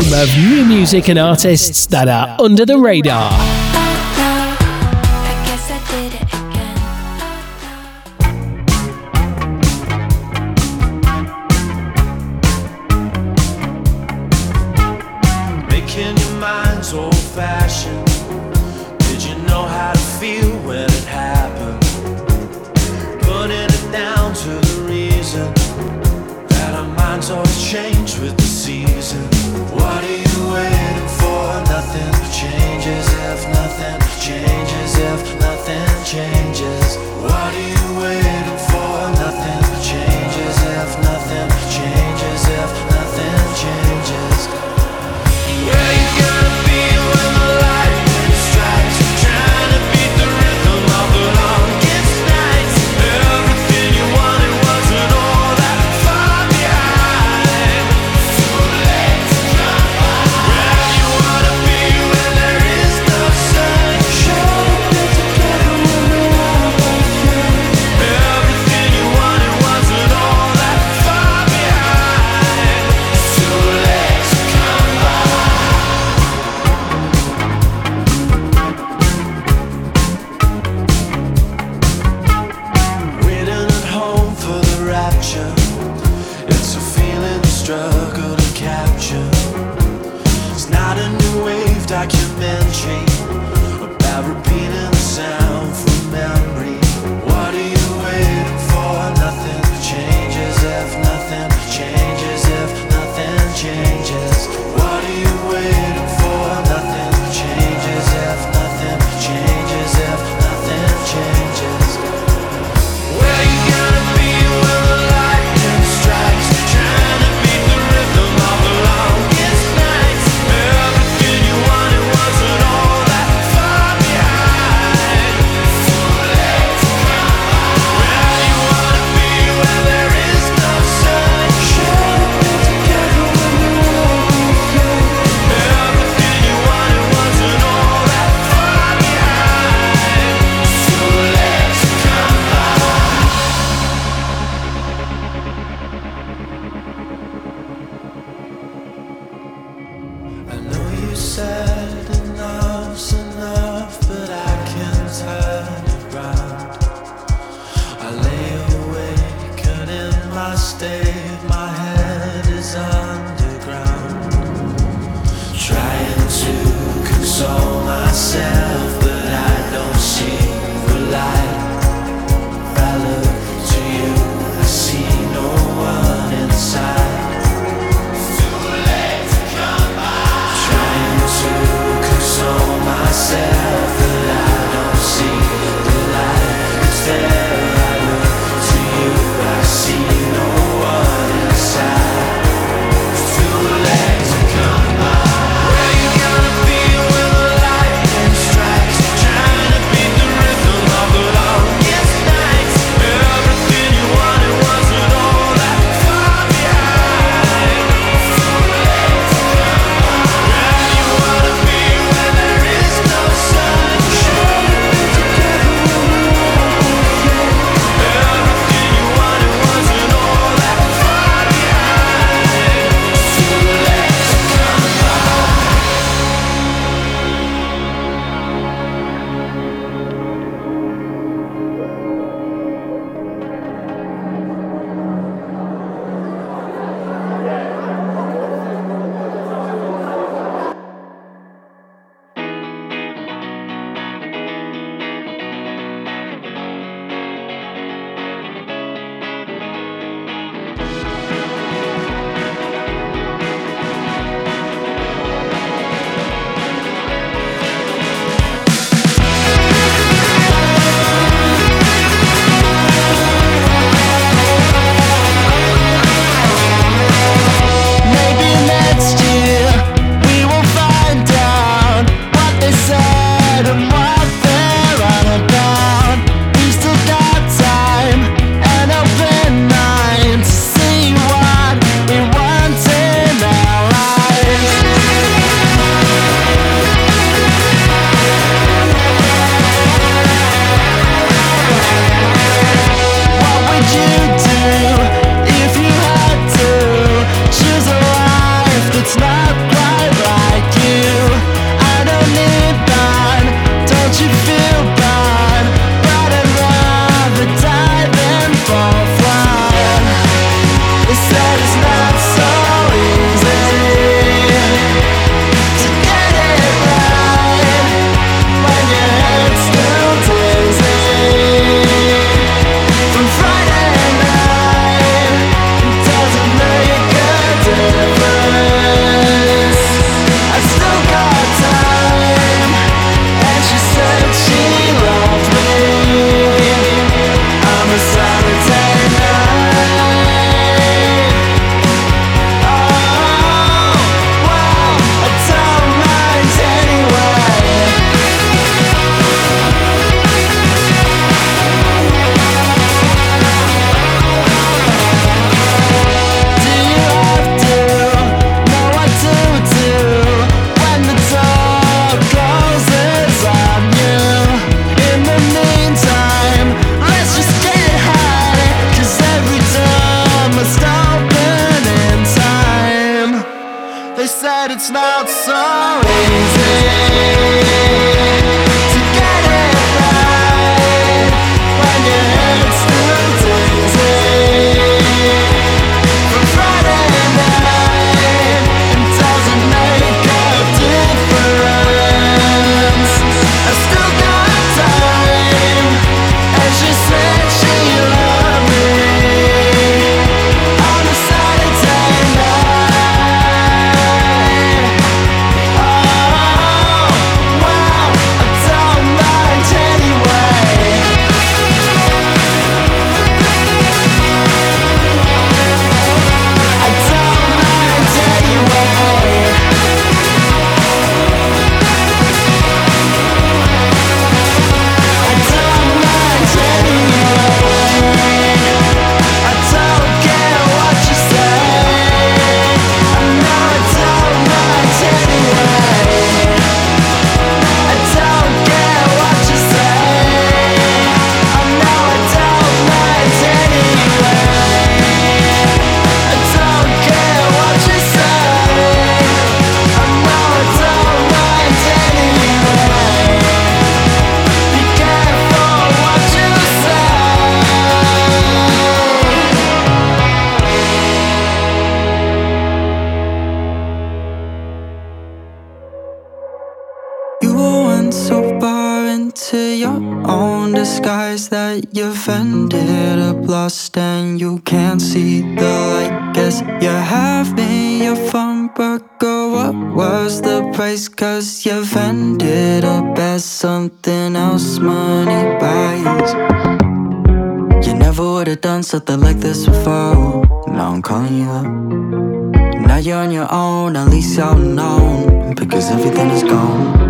home of new music and artists that are under the radar. I stayed, my head is underground. Trying to console myself. realize that you've ended up lost and you can't see the light. Guess you're having your fun, but girl, what was the price? Cause you've ended up as something else money buys. You never would've done something like this before. Now I'm calling you up. Now you're on your own, at least you're known. Because everything is gone.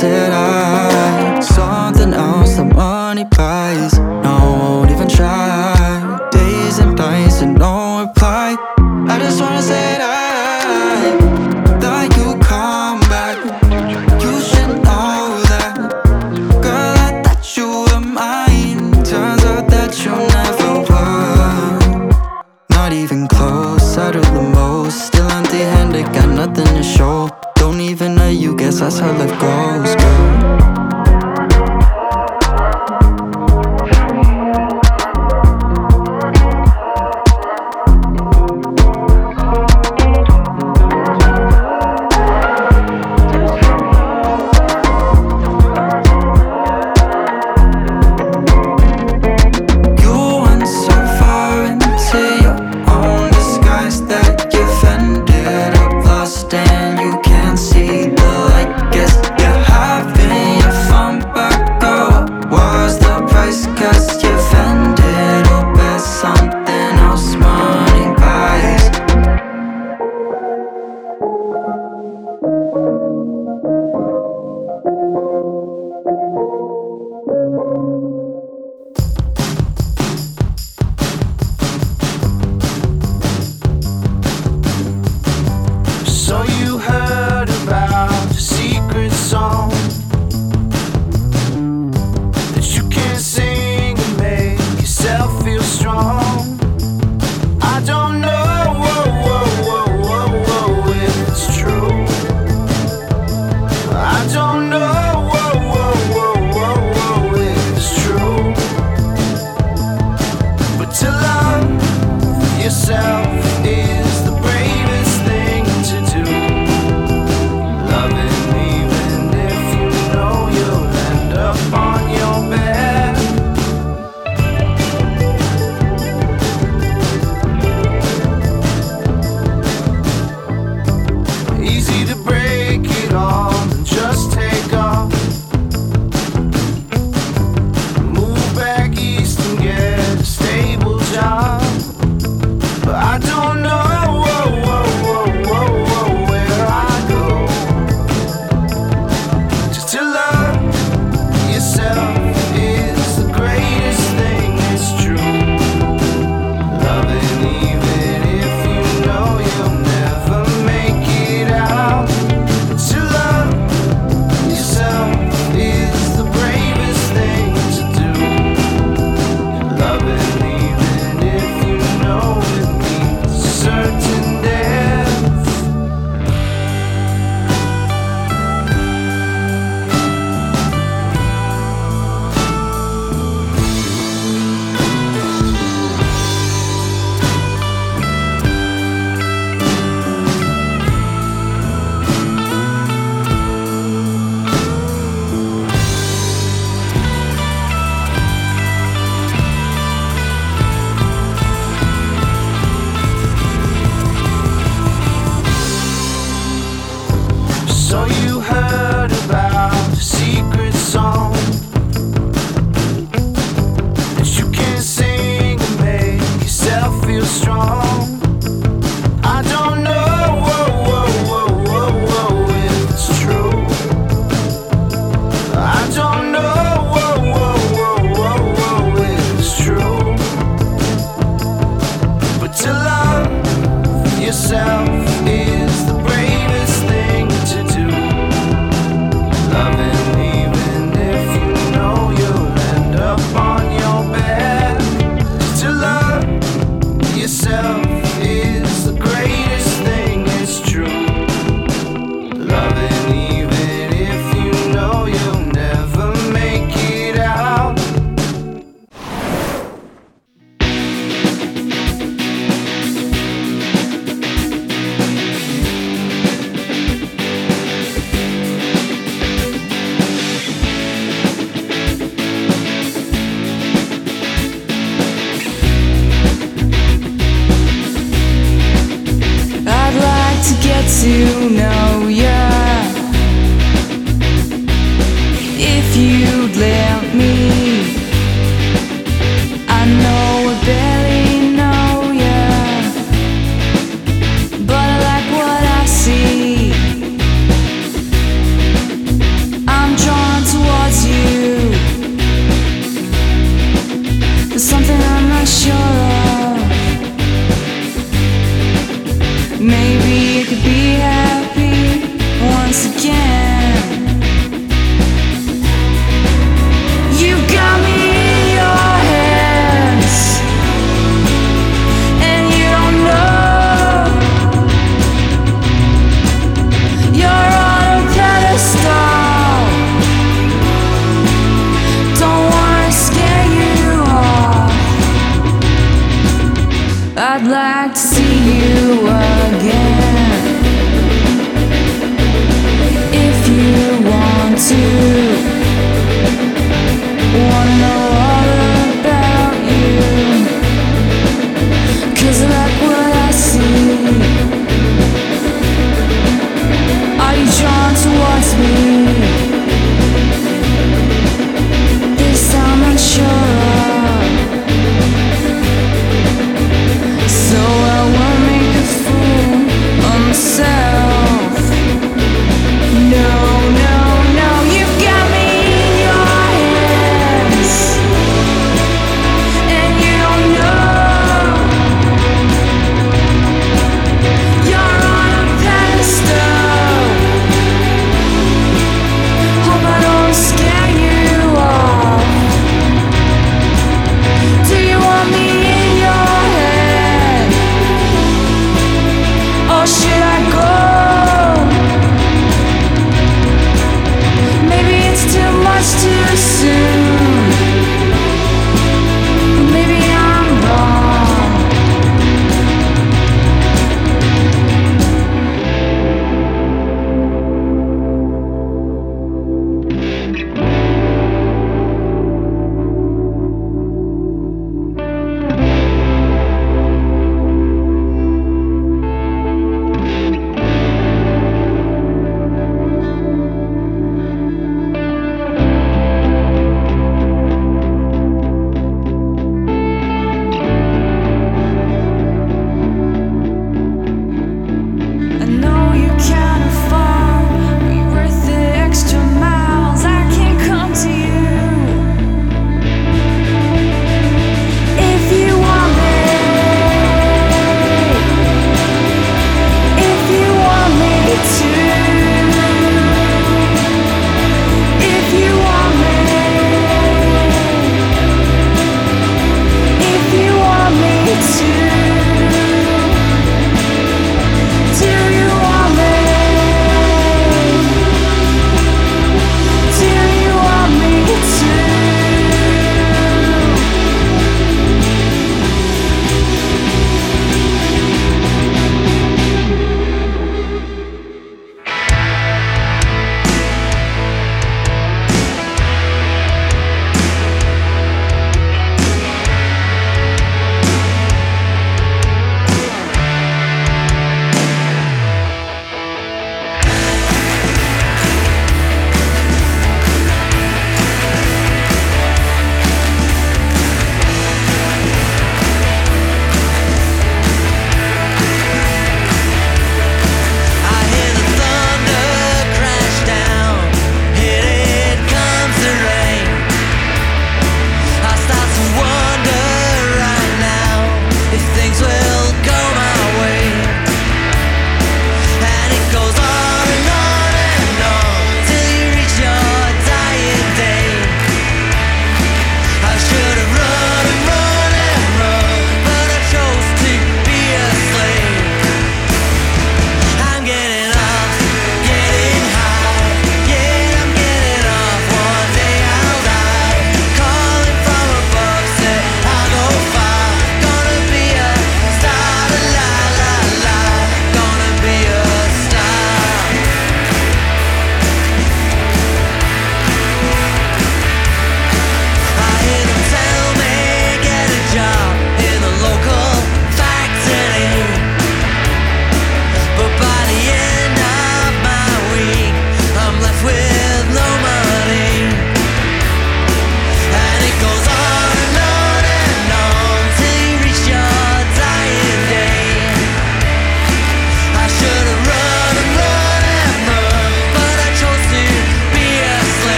I know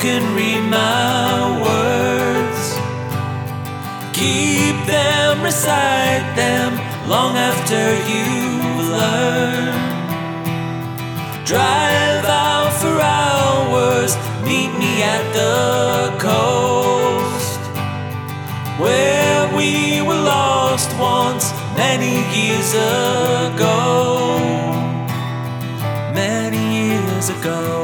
can read my words. Keep them, recite them long after you've learned. Drive out for hours, meet me at the coast where we were lost once many years ago. Many years ago.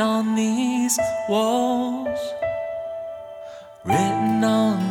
on these walls, written on